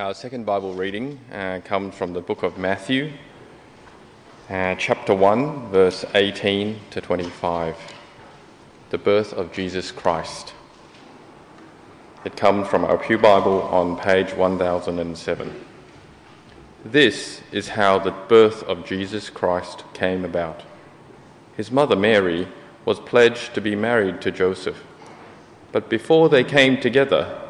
Our second Bible reading uh, comes from the book of Matthew, uh, chapter 1, verse 18 to 25. The birth of Jesus Christ. It comes from our Pew Bible on page 1007. This is how the birth of Jesus Christ came about. His mother Mary was pledged to be married to Joseph, but before they came together,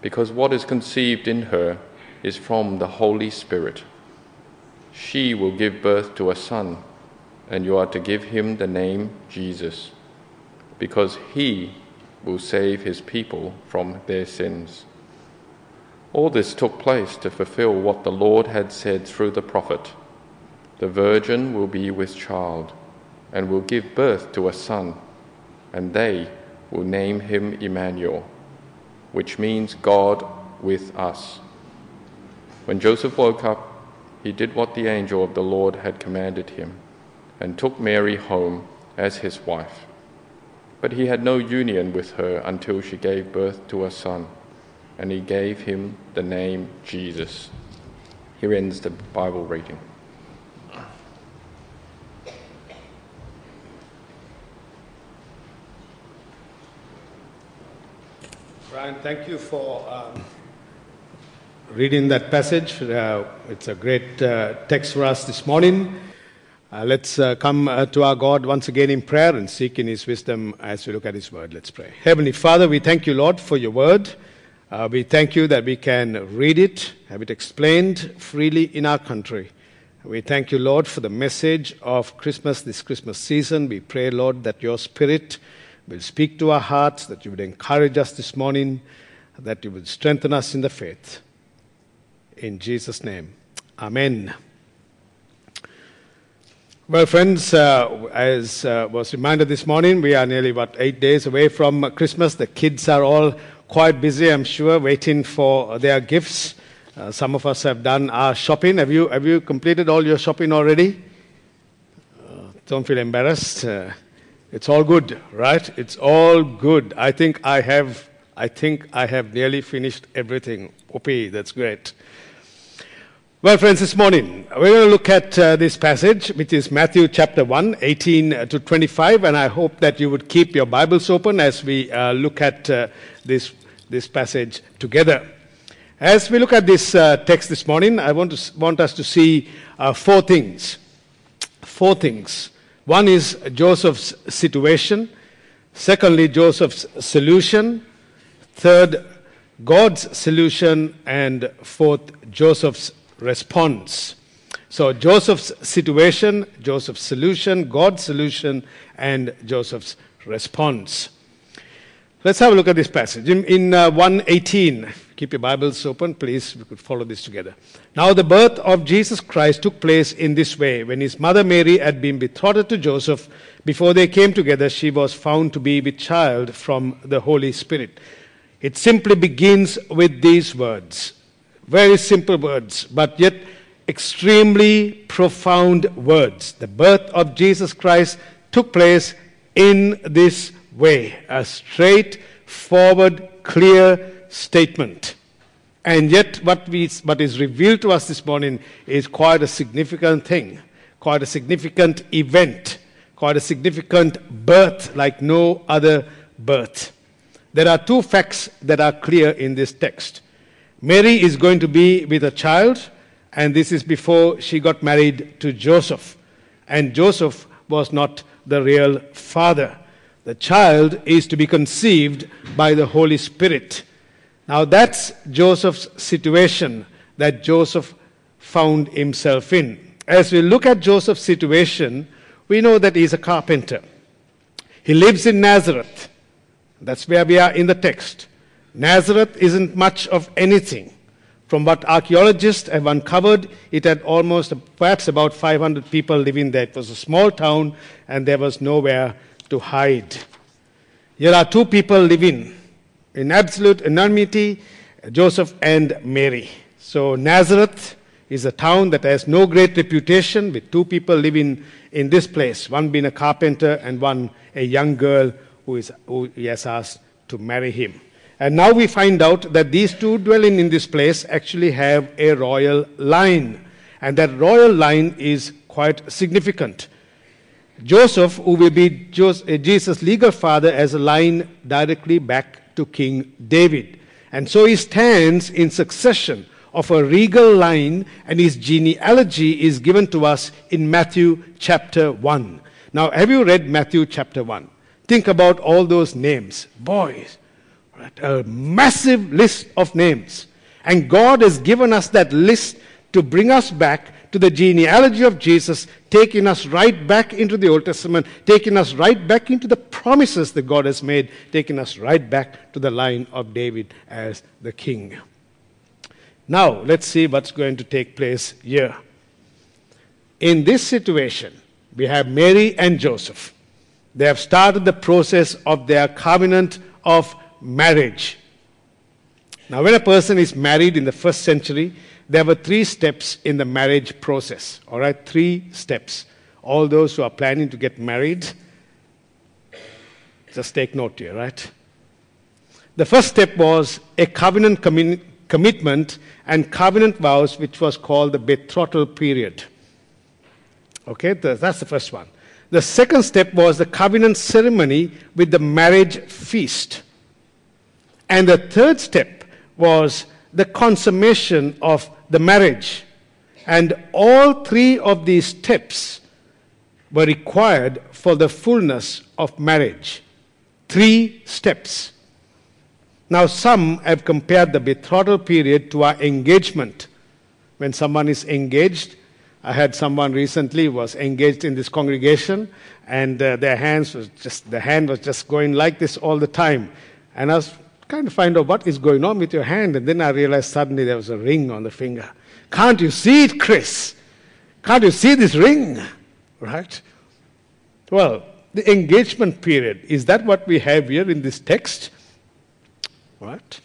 because what is conceived in her is from the Holy Spirit. She will give birth to a son, and you are to give him the name Jesus, because he will save his people from their sins. All this took place to fulfill what the Lord had said through the prophet The virgin will be with child and will give birth to a son, and they will name him Emmanuel, which means God with us. When Joseph woke up, he did what the angel of the Lord had commanded him and took Mary home as his wife. But he had no union with her until she gave birth to a son and he gave him the name Jesus. Here ends the Bible reading. Brian, thank you for um, reading that passage. Uh, it's a great uh, text for us this morning. Uh, let's uh, come uh, to our God once again in prayer and seek in His wisdom as we look at His word. Let's pray. Heavenly Father, we thank you, Lord, for your word. Uh, we thank you that we can read it, have it explained freely in our country. We thank you, Lord, for the message of Christmas this Christmas season. We pray, Lord, that your Spirit will speak to our hearts, that you would encourage us this morning, that you would strengthen us in the faith. In Jesus' name, Amen. Well, friends, uh, as uh, was reminded this morning, we are nearly, what, eight days away from Christmas. The kids are all quite busy, I'm sure, waiting for their gifts. Uh, some of us have done our shopping. Have you, have you completed all your shopping already? Uh, don't feel embarrassed. It's all good, right? It's all good. I think I have, I think I have nearly finished everything. Whoopee, that's great. Well, friends, this morning we're going to look at uh, this passage, which is Matthew chapter 1, 18 to 25, and I hope that you would keep your Bibles open as we uh, look at uh, this this passage together. As we look at this uh, text this morning, I want, to, want us to see uh, four things. Four things. One is Joseph's situation. Secondly, Joseph's solution. Third, God's solution. And fourth, Joseph's response. So, Joseph's situation, Joseph's solution, God's solution, and Joseph's response. Let's have a look at this passage. In, in uh, 118, keep your Bibles open, please. We could follow this together. Now, the birth of Jesus Christ took place in this way. When his mother Mary had been betrothed to Joseph, before they came together, she was found to be with child from the Holy Spirit. It simply begins with these words. Very simple words, but yet extremely profound words. The birth of Jesus Christ took place in this way, a straightforward, clear statement. And yet, what, we, what is revealed to us this morning is quite a significant thing, quite a significant event, quite a significant birth like no other birth. There are two facts that are clear in this text. Mary is going to be with a child, and this is before she got married to Joseph. And Joseph was not the real father. The child is to be conceived by the Holy Spirit. Now that's Joseph's situation that Joseph found himself in. As we look at Joseph's situation, we know that he's a carpenter. He lives in Nazareth. That's where we are in the text. Nazareth isn't much of anything. From what archaeologists have uncovered, it had almost perhaps about 500 people living there. It was a small town and there was nowhere to hide. Here are two people living in absolute anonymity Joseph and Mary. So, Nazareth is a town that has no great reputation, with two people living in this place one being a carpenter and one a young girl who, is, who he has asked to marry him. And now we find out that these two dwelling in this place actually have a royal line. And that royal line is quite significant. Joseph, who will be uh, Jesus' legal father, has a line directly back to King David. And so he stands in succession of a regal line, and his genealogy is given to us in Matthew chapter 1. Now, have you read Matthew chapter 1? Think about all those names. Boys, a massive list of names. And God has given us that list to bring us back to the genealogy of Jesus, taking us right back into the Old Testament, taking us right back into the promises that God has made, taking us right back to the line of David as the king. Now, let's see what's going to take place here. In this situation, we have Mary and Joseph. They have started the process of their covenant of marriage. Now, when a person is married in the first century, there were three steps in the marriage process. All right, three steps. All those who are planning to get married, just take note here, right? The first step was a covenant commi- commitment and covenant vows, which was called the betrothal period. Okay, that's the first one. The second step was the covenant ceremony with the marriage feast. And the third step was the consummation of the marriage. And all three of these steps were required for the fullness of marriage. Three steps. Now, some have compared the betrothal period to our engagement. When someone is engaged, I had someone recently was engaged in this congregation, and uh, their hands was just the hand was just going like this all the time, and I was to find out what is going on with your hand, and then I realized suddenly there was a ring on the finger. Can't you see it, Chris? Can't you see this ring? Right? Well, the engagement period is that what we have here in this text? Right?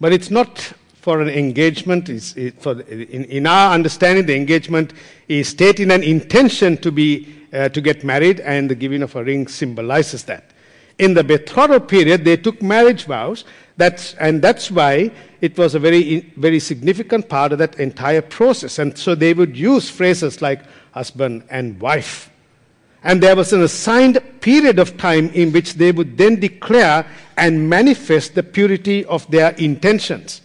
But it's not for an engagement. Is for in, in our understanding, the engagement is stating an intention to be uh, to get married, and the giving of a ring symbolizes that. In the betrothal period, they took marriage vows, that's, and that's why it was a very, very significant part of that entire process. And so they would use phrases like husband and wife. And there was an assigned period of time in which they would then declare and manifest the purity of their intentions.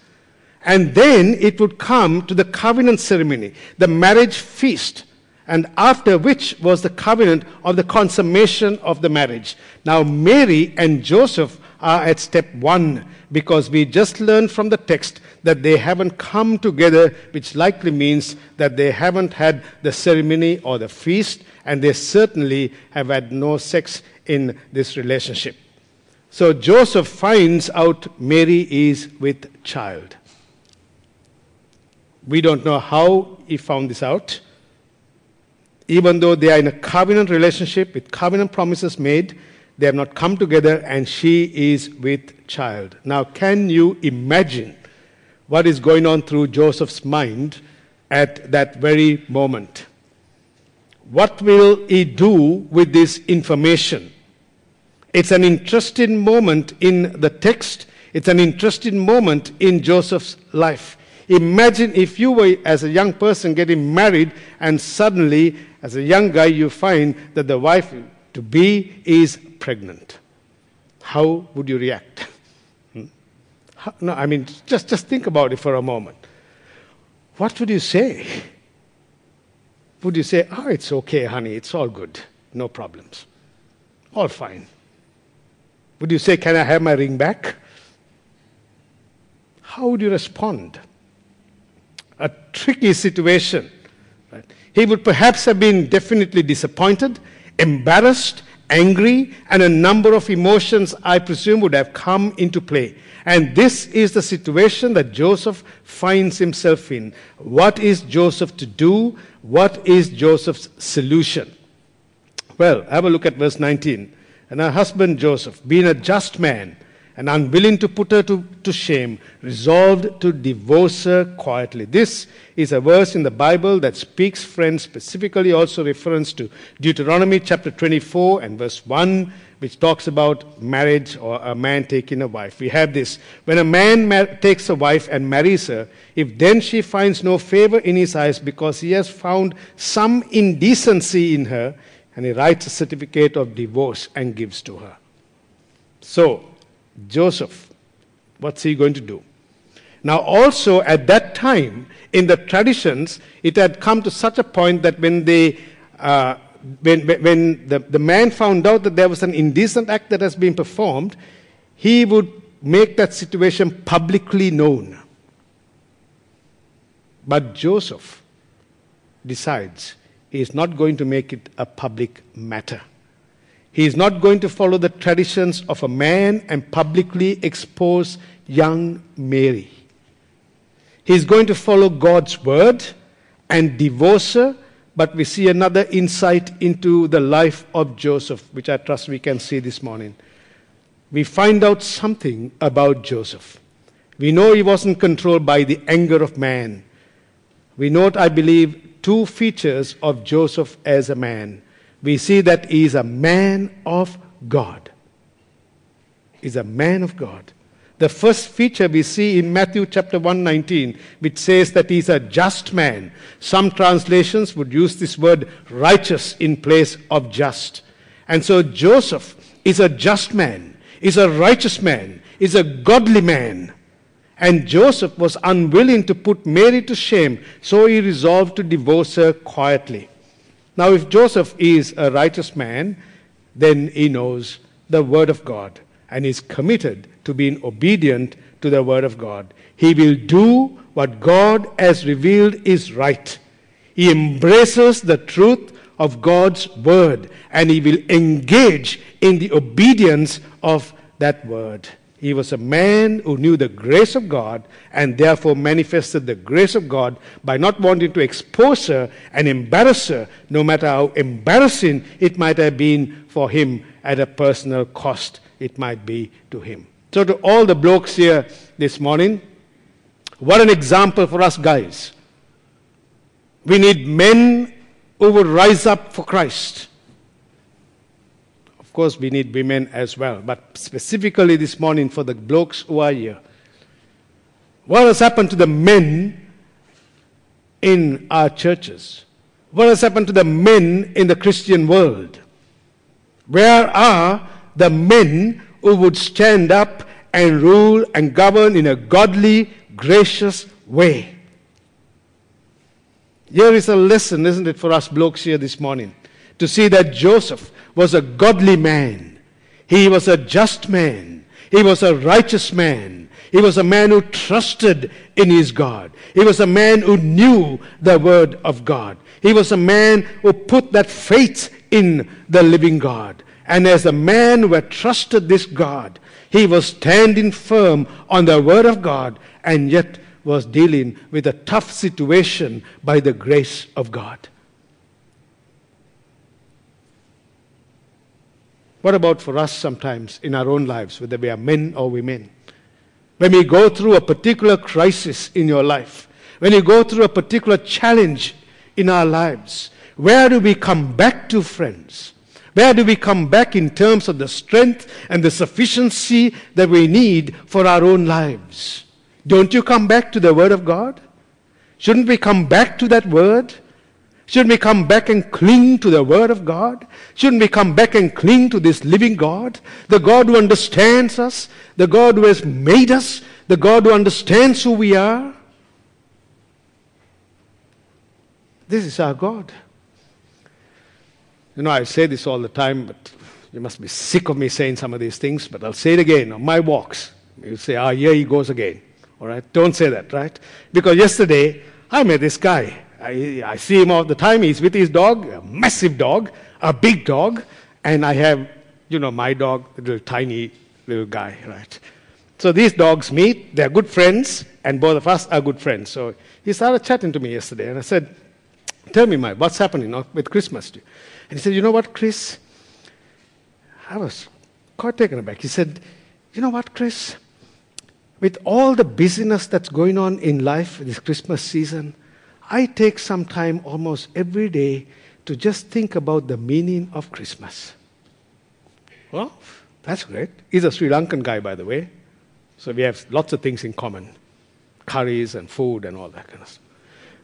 And then it would come to the covenant ceremony, the marriage feast, and after which was the covenant of the consummation of the marriage. Now, Mary and Joseph are at step one because we just learned from the text that they haven't come together, which likely means that they haven't had the ceremony or the feast, and they certainly have had no sex in this relationship. So Joseph finds out Mary is with child. We don't know how he found this out. Even though they are in a covenant relationship with covenant promises made, they have not come together and she is with child. Now, can you imagine what is going on through Joseph's mind at that very moment? What will he do with this information? It's an interesting moment in the text. It's an interesting moment in Joseph's life. Imagine if you were, as a young person, getting married, and suddenly, as a young guy, you find that the wife to be is pregnant. How would you react? Hmm? No, I mean, just, just think about it for a moment. What would you say? Would you say, oh, it's okay, honey, it's all good, no problems, all fine? Would you say, can I have my ring back? How would you respond? A tricky situation. Right? He would perhaps have been definitely disappointed, embarrassed, angry, and a number of emotions, I presume, would have come into play. And this is the situation that Joseph finds himself in. What is Joseph to do? What is Joseph's solution? Well, have a look at verse 19. And her husband Joseph, being a just man, and unwilling to put her to, to shame, resolved to divorce her quietly. This is a verse in the Bible that speaks, friends, specifically also reference to Deuteronomy chapter 24 and verse 1, which talks about marriage or a man taking a wife. We have this. When a man mar- takes a wife and marries her, if then she finds no favor in his eyes because he has found some indecency in her, and he writes a certificate of divorce and gives to her. So, Joseph, what's he going to do? Now, also at that time, in the traditions, it had come to such a point that when they uh, when, when the, the man found out that there was an indecent act that has been performed, he would make that situation publicly known. But Joseph decides he is not going to make it a public matter. He is not going to follow the traditions of a man and publicly expose young Mary. He is going to follow God's word and divorce her, but we see another insight into the life of Joseph, which I trust we can see this morning. We find out something about Joseph. We know he wasn't controlled by the anger of man. We note, I believe, two features of Joseph as a man we see that he is a man of God. He's a man of God. The first feature we see in Matthew chapter 119, which says that he's a just man. Some translations would use this word righteous in place of just. And so Joseph is a just man, is a righteous man, is a godly man. And Joseph was unwilling to put Mary to shame, so he resolved to divorce her quietly. Now, if Joseph is a righteous man, then he knows the Word of God and is committed to being obedient to the Word of God. He will do what God has revealed is right. He embraces the truth of God's Word and he will engage in the obedience of that Word. He was a man who knew the grace of God and therefore manifested the grace of God by not wanting to expose her and embarrass her, no matter how embarrassing it might have been for him at a personal cost it might be to him. So, to all the blokes here this morning, what an example for us guys. We need men who will rise up for Christ course, we need women as well, but specifically this morning for the blokes who are here. What has happened to the men in our churches? What has happened to the men in the Christian world? Where are the men who would stand up and rule and govern in a godly, gracious way? Here is a lesson, isn't it, for us blokes here this morning? To see that Joseph was a godly man. He was a just man. He was a righteous man. He was a man who trusted in his God. He was a man who knew the word of God. He was a man who put that faith in the living God. And as a man who had trusted this God, he was standing firm on the word of God and yet was dealing with a tough situation by the grace of God. What about for us sometimes in our own lives, whether we are men or women? When we go through a particular crisis in your life, when you go through a particular challenge in our lives, where do we come back to, friends? Where do we come back in terms of the strength and the sufficiency that we need for our own lives? Don't you come back to the Word of God? Shouldn't we come back to that Word? Shouldn't we come back and cling to the Word of God? Shouldn't we come back and cling to this living God? The God who understands us, the God who has made us, the God who understands who we are? This is our God. You know, I say this all the time, but you must be sick of me saying some of these things, but I'll say it again on my walks. You say, ah, here he goes again. All right? Don't say that, right? Because yesterday, I met this guy. I, I see him all the time. He's with his dog, a massive dog, a big dog, and I have, you know, my dog, little tiny little guy, right? So these dogs meet, they're good friends, and both of us are good friends. So he started chatting to me yesterday, and I said, Tell me, Mike, what's happening with Christmas? And he said, You know what, Chris? I was quite taken aback. He said, You know what, Chris? With all the busyness that's going on in life this Christmas season, I take some time almost every day to just think about the meaning of Christmas. Well, that's great. He's a Sri Lankan guy, by the way. So we have lots of things in common curries and food and all that kind of stuff.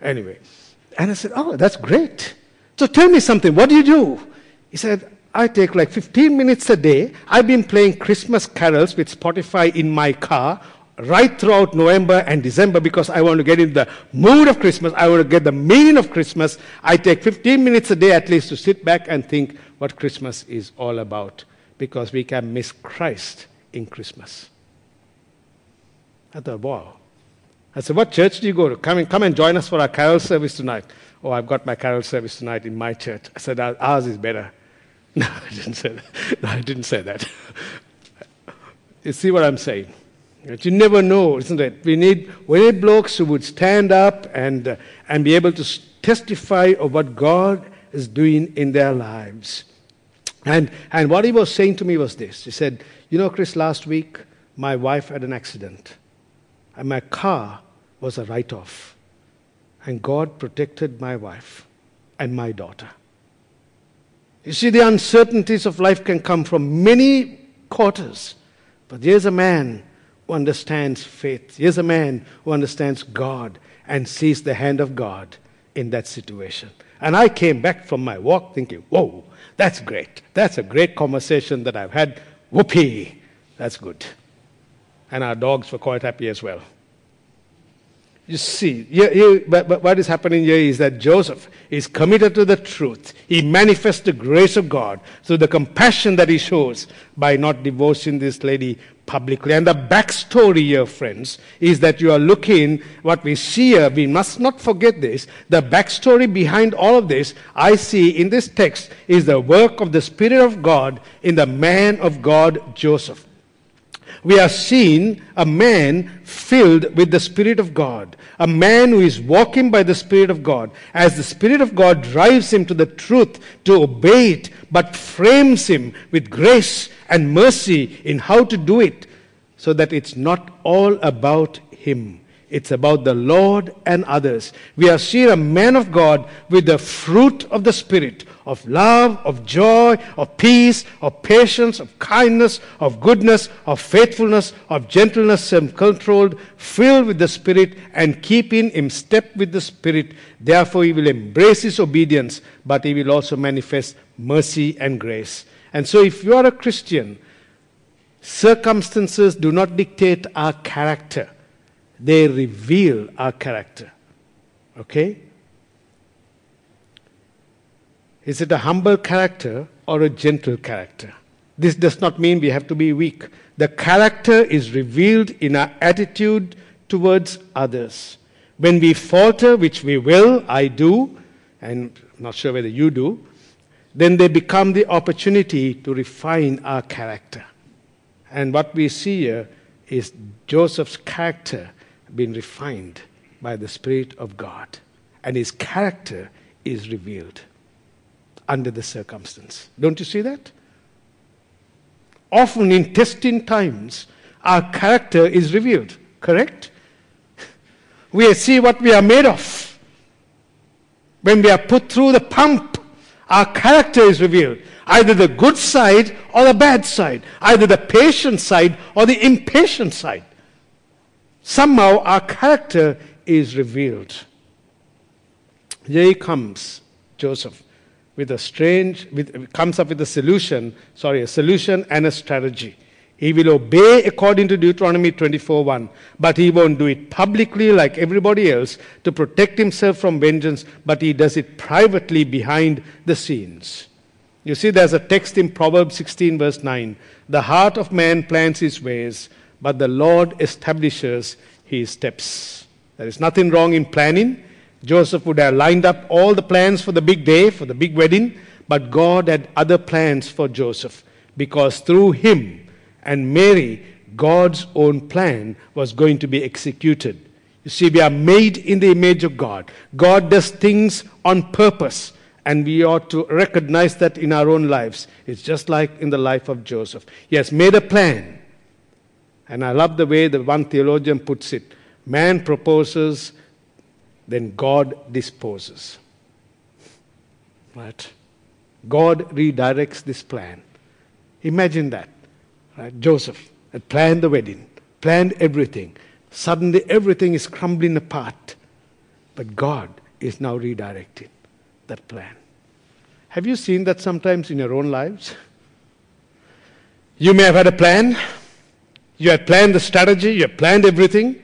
Anyway, and I said, Oh, that's great. So tell me something. What do you do? He said, I take like 15 minutes a day. I've been playing Christmas carols with Spotify in my car right throughout November and December because I want to get in the mood of Christmas. I want to get the meaning of Christmas. I take 15 minutes a day at least to sit back and think what Christmas is all about because we can miss Christ in Christmas. I thought, wow. I said, What church do you go to? Come and, come and join us for our carol service tonight. Oh, I've got my carol service tonight in my church. I said, Ours is better. No, I didn't say that. No, I didn't say that. you see what I'm saying? You never know, isn't it? We need, need blokes who would stand up and, uh, and be able to testify of what God is doing in their lives. And, and what he was saying to me was this. He said, You know, Chris, last week my wife had an accident, and my car was a write off. And God protected my wife and my daughter. You see, the uncertainties of life can come from many quarters. But here's a man who understands faith. Here's a man who understands God and sees the hand of God in that situation. And I came back from my walk thinking, whoa, that's great. That's a great conversation that I've had. Whoopee. That's good. And our dogs were quite happy as well. You see, here, here, but, but what is happening here is that Joseph is committed to the truth. He manifests the grace of God through the compassion that he shows by not divorcing this lady publicly. And the backstory here, friends, is that you are looking, what we see here, we must not forget this. The backstory behind all of this, I see in this text, is the work of the Spirit of God in the man of God, Joseph we are seeing a man filled with the Spirit of God, a man who is walking by the Spirit of God. As the Spirit of God drives him to the truth, to obey it, but frames him with grace and mercy in how to do it, so that it's not all about him. It's about the Lord and others. We are seeing a man of God with the fruit of the Spirit of love, of joy, of peace, of patience, of kindness, of goodness, of faithfulness, of gentleness, self controlled, filled with the Spirit, and keeping in step with the Spirit. Therefore, he will embrace his obedience, but he will also manifest mercy and grace. And so, if you are a Christian, circumstances do not dictate our character, they reveal our character. Okay? Is it a humble character or a gentle character? This does not mean we have to be weak. The character is revealed in our attitude towards others. When we falter, which we will, I do, and I'm not sure whether you do, then they become the opportunity to refine our character. And what we see here is Joseph's character being refined by the Spirit of God, and his character is revealed under the circumstance. Don't you see that? Often in testing times, our character is revealed, correct? We see what we are made of. When we are put through the pump, our character is revealed. Either the good side or the bad side, either the patient side or the impatient side. Somehow our character is revealed. Here he comes, Joseph with a strange, with, comes up with a solution, sorry, a solution and a strategy. He will obey according to Deuteronomy 24:1, but he won't do it publicly like everybody else to protect himself from vengeance, but he does it privately behind the scenes. You see, there's a text in Proverbs 16, verse 9. The heart of man plans his ways, but the Lord establishes his steps. There is nothing wrong in planning. Joseph would have lined up all the plans for the big day, for the big wedding, But God had other plans for Joseph because through him and Mary, God's own plan was going to be executed. You see, we are made in the image of God. God does things on purpose, and we ought to recognize that in our own lives. It's just like in the life of Joseph. He has made a plan. And I love the way the one theologian puts it man proposes, then God disposes. Right? God redirects this plan. Imagine that. Right? Joseph had planned the wedding, planned everything. Suddenly everything is crumbling apart. But God is now redirecting that plan. Have you seen that sometimes in your own lives? You may have had a plan, you had planned the strategy, you had planned everything,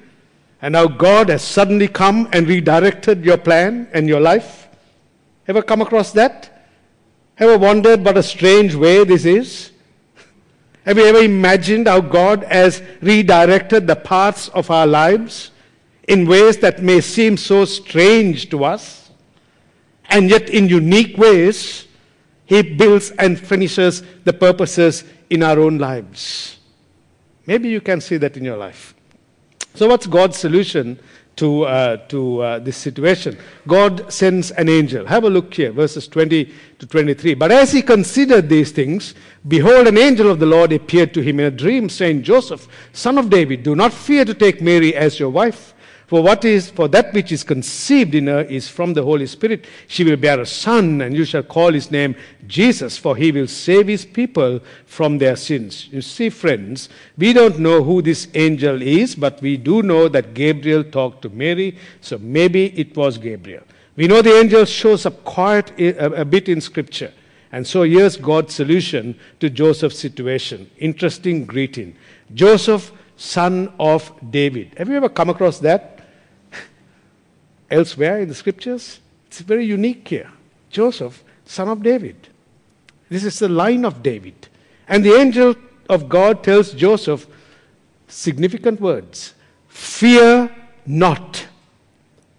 and now God has suddenly come and redirected your plan and your life. Ever come across that? Ever wondered what a strange way this is? Have you ever imagined how God has redirected the paths of our lives in ways that may seem so strange to us? And yet, in unique ways, He builds and finishes the purposes in our own lives. Maybe you can see that in your life. So, what's God's solution to, uh, to uh, this situation? God sends an angel. Have a look here, verses 20 to 23. But as he considered these things, behold, an angel of the Lord appeared to him in a dream, saying, Joseph, son of David, do not fear to take Mary as your wife for what is for that which is conceived in her is from the Holy Spirit. She will bear a son, and you shall call his name Jesus, for he will save his people from their sins. You see, friends, we don't know who this angel is, but we do know that Gabriel talked to Mary, so maybe it was Gabriel. We know the angel shows up quite a, a bit in Scripture. And so here's God's solution to Joseph's situation. Interesting greeting. Joseph, son of David. Have you ever come across that? Elsewhere in the scriptures. It's very unique here. Joseph, son of David. This is the line of David. And the angel of God tells Joseph significant words Fear not.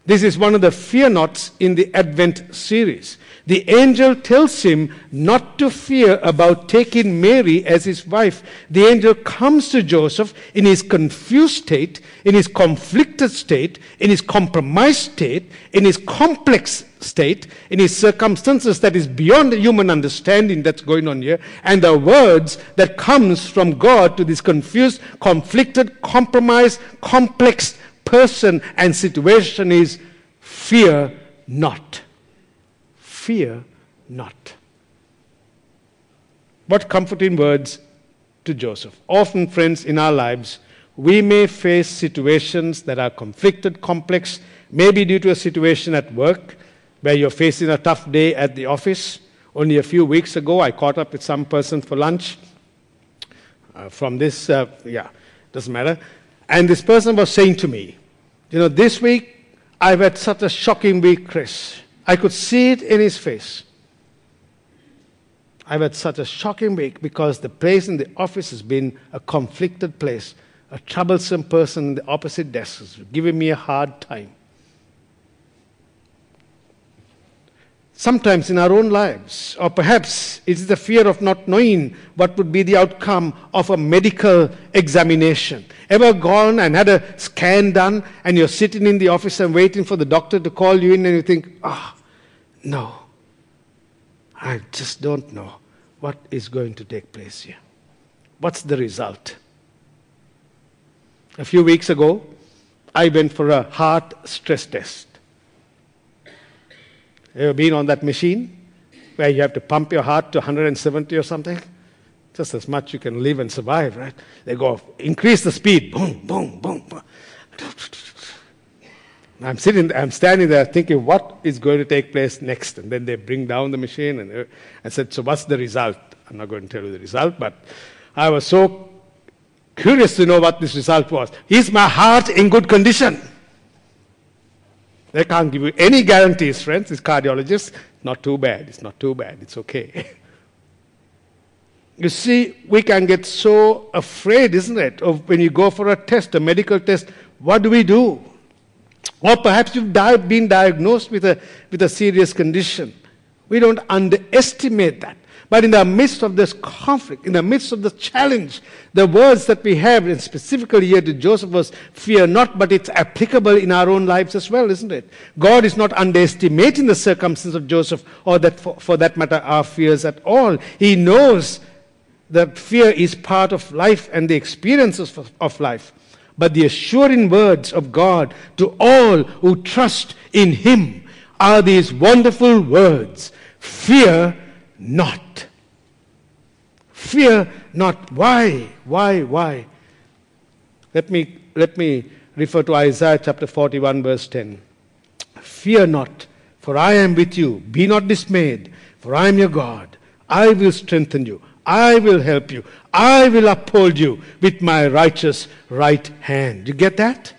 This is one of the fear nots in the Advent series. The angel tells him not to fear about taking Mary as his wife. The angel comes to Joseph in his confused state, in his conflicted state, in his compromised state, in his complex state, in his circumstances that is beyond human understanding that's going on here, and the words that comes from God to this confused, conflicted, compromised, complex person and situation is fear not fear not. What comforting words to Joseph. Often, friends, in our lives, we may face situations that are conflicted, complex, maybe due to a situation at work where you're facing a tough day at the office. Only a few weeks ago, I caught up with some person for lunch uh, from this, uh, yeah, doesn't matter. And this person was saying to me, You know, this week I've had such a shocking week, Chris. I could see it in his face. I've had such a shocking week because the place in the office has been a conflicted place. A troublesome person in the opposite desk is giving me a hard time. Sometimes in our own lives, or perhaps it is the fear of not knowing what would be the outcome of a medical examination. Ever gone and had a scan done, and you're sitting in the office and waiting for the doctor to call you in, and you think, ah, oh, no. I just don't know what is going to take place here. What's the result? A few weeks ago, I went for a heart stress test. Ever been on that machine where you have to pump your heart to 170 or something? Just as much you can live and survive, right? They go, increase the speed, boom, boom, boom. boom. I'm sitting, I'm standing there thinking, what is going to take place next? And then they bring down the machine, and I said, so what's the result? I'm not going to tell you the result, but I was so curious to know what this result was. Is my heart in good condition? They can't give you any guarantees, friends. It's cardiologists. Not too bad. It's not too bad. It's okay. you see, we can get so afraid, isn't it, of when you go for a test, a medical test. What do we do? Or perhaps you've di- been diagnosed with a, with a serious condition. We don't underestimate that. But in the midst of this conflict, in the midst of the challenge, the words that we have, and specifically here to Joseph, was fear not, but it's applicable in our own lives as well, isn't it? God is not underestimating the circumstance of Joseph, or that for, for that matter, our fears at all. He knows that fear is part of life and the experiences of, of life. But the assuring words of God to all who trust in Him are these wonderful words Fear not. Fear not. Why? Why? Why? Let me, let me refer to Isaiah chapter 41, verse 10. Fear not, for I am with you. Be not dismayed, for I am your God. I will strengthen you. I will help you. I will uphold you with my righteous right hand. You get that?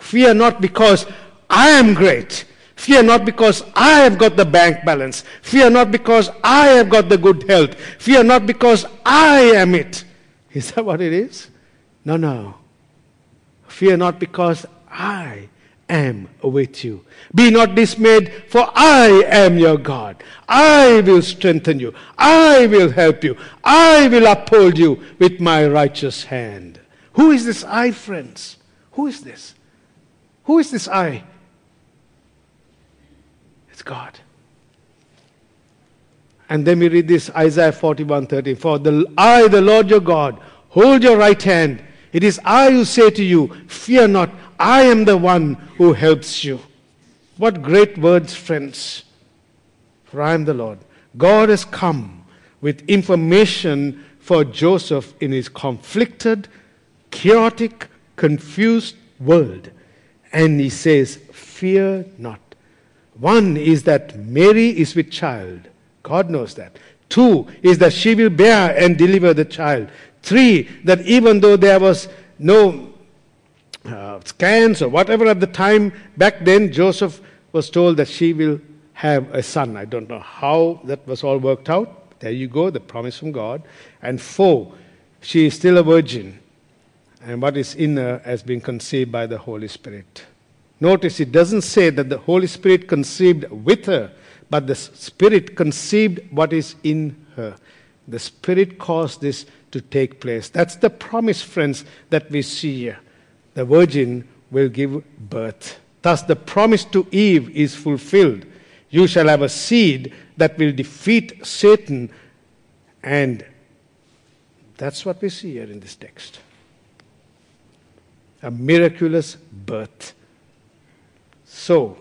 Fear not because I am great. Fear not because I have got the bank balance. Fear not because I have got the good health. Fear not because I am it. Is that what it is? No, no. Fear not because I am with you. Be not dismayed, for I am your God. I will strengthen you. I will help you. I will uphold you with my righteous hand. Who is this I, friends? Who is this? Who is this I? It's God. And then we read this Isaiah 41 13. For the, I, the Lord your God, hold your right hand. It is I who say to you, Fear not, I am the one who helps you. What great words, friends. For I am the Lord. God has come with information for Joseph in his conflicted, chaotic, confused world. And he says, Fear not. One is that Mary is with child. God knows that. Two is that she will bear and deliver the child. Three, that even though there was no uh, scans or whatever at the time, back then Joseph was told that she will have a son. I don't know how that was all worked out. There you go, the promise from God. And four, she is still a virgin. And what is in her has been conceived by the Holy Spirit. Notice it doesn't say that the Holy Spirit conceived with her, but the Spirit conceived what is in her. The Spirit caused this to take place. That's the promise, friends, that we see here. The virgin will give birth. Thus, the promise to Eve is fulfilled. You shall have a seed that will defeat Satan. And that's what we see here in this text a miraculous birth. So,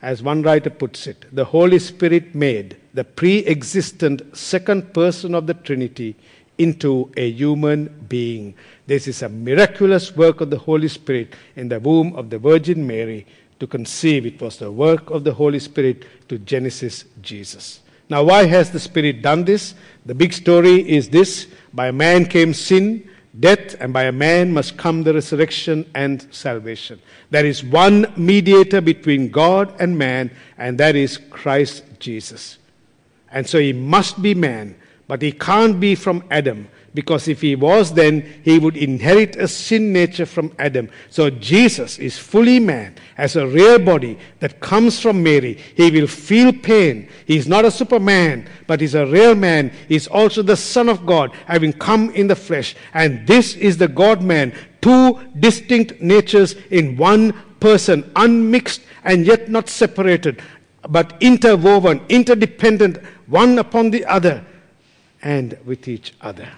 as one writer puts it, the Holy Spirit made the pre existent second person of the Trinity into a human being. This is a miraculous work of the Holy Spirit in the womb of the Virgin Mary to conceive. It was the work of the Holy Spirit to Genesis Jesus. Now, why has the Spirit done this? The big story is this by man came sin, death, and by a man must come the resurrection and salvation. There is one mediator between God and man, and that is Christ Jesus. And so he must be man, but he can't be from Adam because if he was, then he would inherit a sin nature from Adam. So Jesus is fully man, as a real body that comes from Mary. He will feel pain. He is not a superman, but he's a real man. He's also the Son of God, having come in the flesh. And this is the God man, two distinct natures in one person, unmixed and yet not separated, but interwoven, interdependent, one upon the other, and with each other.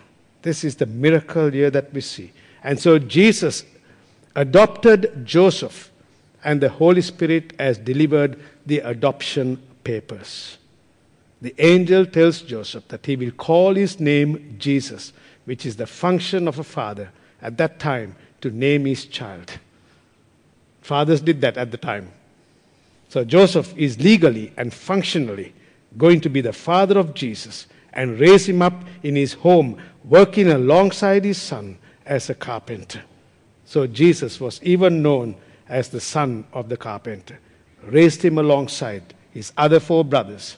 This is the miracle here that we see. And so Jesus adopted Joseph, and the Holy Spirit has delivered the adoption papers. The angel tells Joseph that he will call his name Jesus, which is the function of a father at that time to name his child. Fathers did that at the time. So Joseph is legally and functionally going to be the father of Jesus and raise him up in his home, working alongside his son as a carpenter. So Jesus was even known as the son of the carpenter, raised him alongside his other four brothers.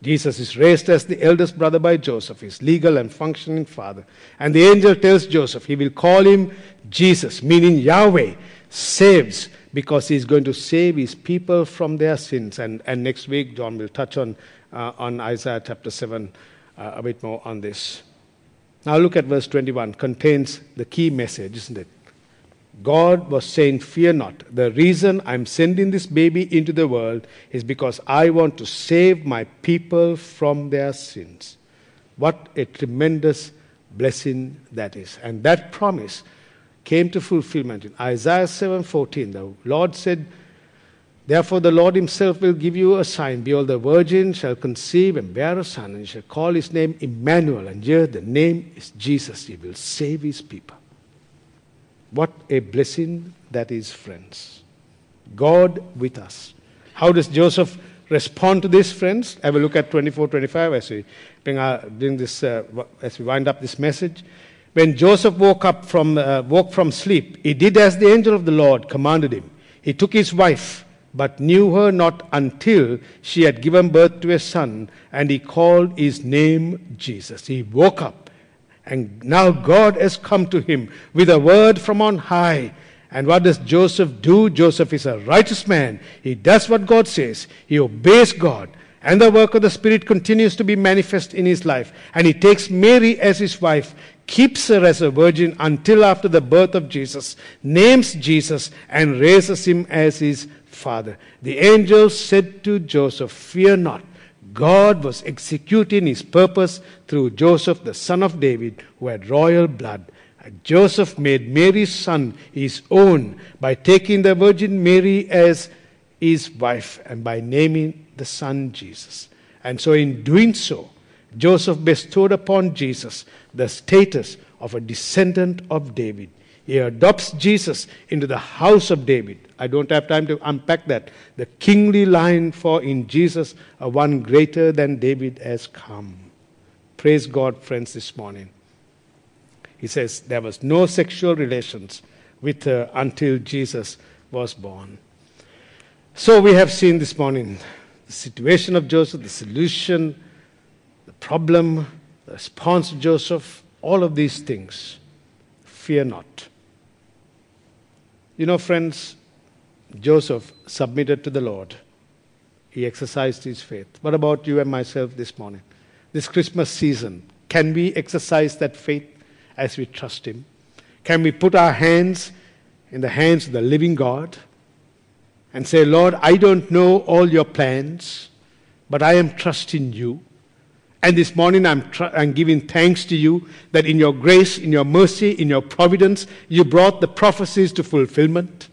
Jesus is raised as the eldest brother by Joseph, his legal and functioning father. And the angel tells Joseph he will call him Jesus, meaning Yahweh saves, because he's going to save his people from their sins. And, and next week, John will touch on, uh, on Isaiah chapter 7 uh, a bit more on this. Now, look at verse 21, contains the key message, isn't it? God was saying, Fear not. The reason I'm sending this baby into the world is because I want to save my people from their sins. What a tremendous blessing that is. And that promise came to fulfillment in Isaiah 7:14. The Lord said, Therefore the Lord himself will give you a sign. Behold, the virgin shall conceive and bear a son, and shall call his name Emmanuel. And here the name is Jesus. He will save his people. What a blessing that is, friends. God with us. How does Joseph respond to this, friends? Have a look at 24 25 as we bring, our, this, uh, as we wind up this message. When Joseph woke up from, uh, woke from sleep, he did as the angel of the Lord commanded him. He took his wife, but knew her not until she had given birth to a son, and he called his name Jesus. He woke up and now God has come to him with a word from on high. And what does Joseph do? Joseph is a righteous man. He does what God says, he obeys God. And the work of the Spirit continues to be manifest in his life. And he takes Mary as his wife, keeps her as a virgin until after the birth of Jesus, names Jesus, and raises him as his father. The angel said to Joseph, Fear not. God was executing his purpose through Joseph, the son of David, who had royal blood. Joseph made Mary's son his own by taking the Virgin Mary as his wife and by naming the son Jesus. And so, in doing so, Joseph bestowed upon Jesus the status of a descendant of David. He adopts Jesus into the house of David. I don't have time to unpack that. The kingly line for in Jesus, a one greater than David has come. Praise God, friends, this morning. He says there was no sexual relations with her until Jesus was born. So we have seen this morning the situation of Joseph, the solution, the problem, the response of Joseph, all of these things. Fear not. You know, friends, Joseph submitted to the Lord. He exercised his faith. What about you and myself this morning? This Christmas season, can we exercise that faith as we trust Him? Can we put our hands in the hands of the living God and say, Lord, I don't know all your plans, but I am trusting you. And this morning I'm, tr- I'm giving thanks to you that in your grace, in your mercy, in your providence, you brought the prophecies to fulfillment.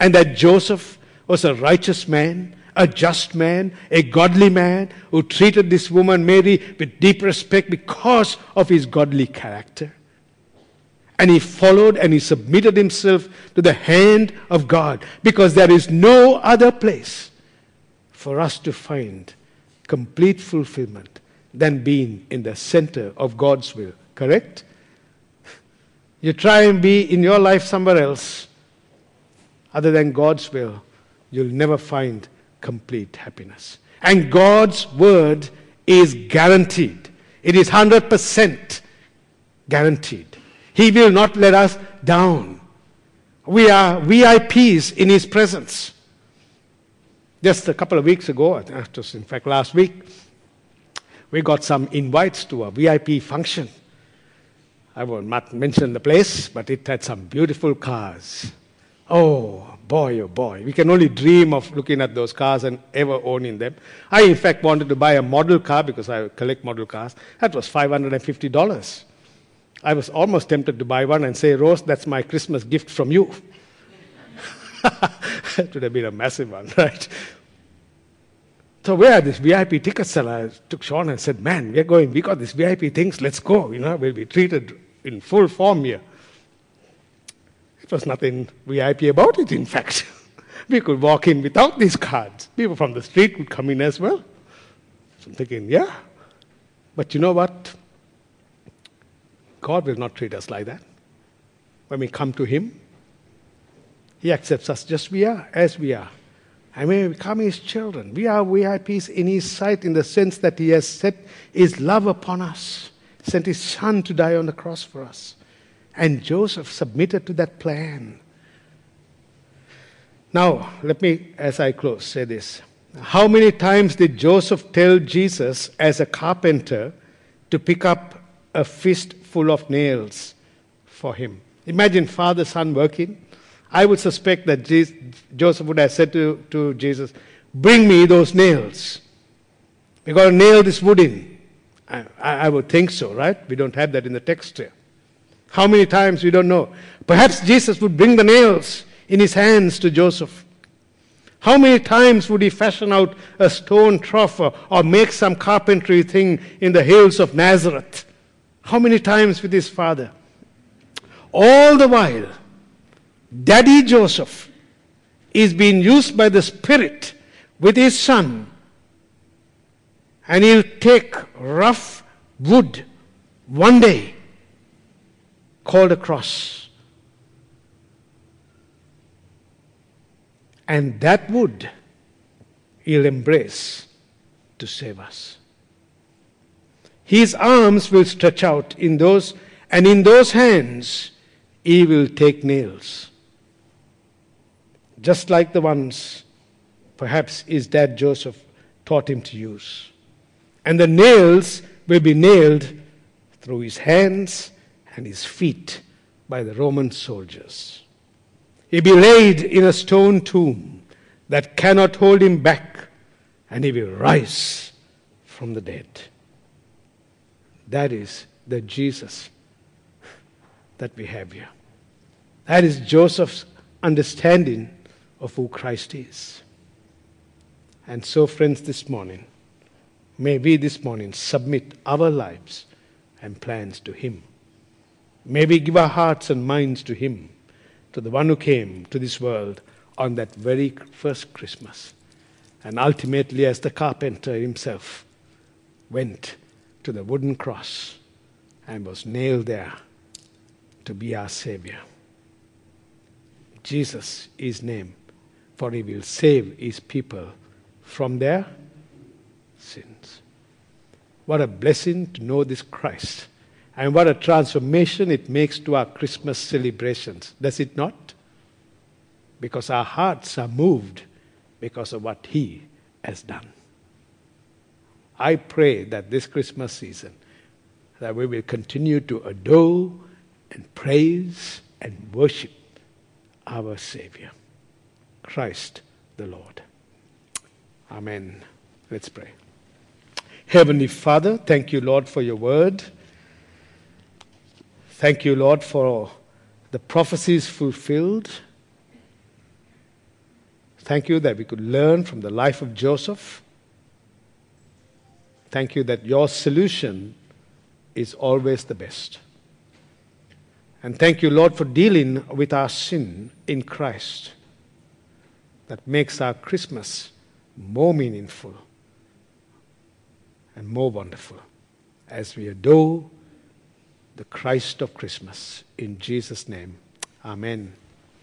And that Joseph was a righteous man, a just man, a godly man who treated this woman, Mary, with deep respect because of his godly character. And he followed and he submitted himself to the hand of God because there is no other place for us to find complete fulfillment than being in the center of God's will. Correct? You try and be in your life somewhere else other than God's will, you'll never find complete happiness. And God's word is guaranteed. It is 100% guaranteed. He will not let us down. We are VIPs in His presence. Just a couple of weeks ago, in fact last week, we got some invites to a VIP function. I will not mention the place, but it had some beautiful cars. Oh, boy, oh boy. We can only dream of looking at those cars and ever owning them. I, in fact, wanted to buy a model car because I collect model cars. That was $550. I was almost tempted to buy one and say, Rose, that's my Christmas gift from you. it would have been a massive one, right? So where are these VIP ticket seller took Sean and said, man, we're going, we got these VIP things, let's go. You know, we'll be treated in full form here. It was nothing VIP about it, in fact. we could walk in without these cards. People from the street would come in as well. So I'm thinking, yeah. But you know what? God will not treat us like that. When we come to Him, He accepts us just we are, as we are. And we become His children, we are VIPs in His sight in the sense that He has set His love upon us, sent His Son to die on the cross for us. And Joseph submitted to that plan. Now, let me, as I close, say this. How many times did Joseph tell Jesus, as a carpenter, to pick up a fist full of nails for him? Imagine father son working. I would suspect that Jesus, Joseph would have said to, to Jesus, Bring me those nails. We've got to nail this wood in. I, I would think so, right? We don't have that in the text here. How many times we don't know. Perhaps Jesus would bring the nails in his hands to Joseph. How many times would he fashion out a stone trough or make some carpentry thing in the hills of Nazareth? How many times with his father? All the while, Daddy Joseph is being used by the Spirit with his son, and he'll take rough wood one day called a cross. And that wood he'll embrace to save us. His arms will stretch out in those, and in those hands he will take nails. Just like the ones perhaps his dad Joseph taught him to use. And the nails will be nailed through his hands and his feet by the Roman soldiers. He'll be laid in a stone tomb that cannot hold him back, and he will rise from the dead. That is the Jesus that we have here. That is Joseph's understanding of who Christ is. And so, friends, this morning, may we this morning submit our lives and plans to Him. May we give our hearts and minds to Him, to the one who came to this world on that very first Christmas. And ultimately, as the carpenter himself went to the wooden cross and was nailed there to be our Savior. Jesus is name, for he will save his people from their sins. What a blessing to know this Christ. And what a transformation it makes to our Christmas celebrations, does it not? Because our hearts are moved because of what He has done. I pray that this Christmas season that we will continue to adore and praise and worship our Savior, Christ the Lord. Amen. Let's pray. Heavenly Father, thank you, Lord, for your word. Thank you, Lord, for the prophecies fulfilled. Thank you that we could learn from the life of Joseph. Thank you that your solution is always the best. And thank you, Lord, for dealing with our sin in Christ that makes our Christmas more meaningful and more wonderful as we adore the Christ of Christmas. In Jesus' name, Amen.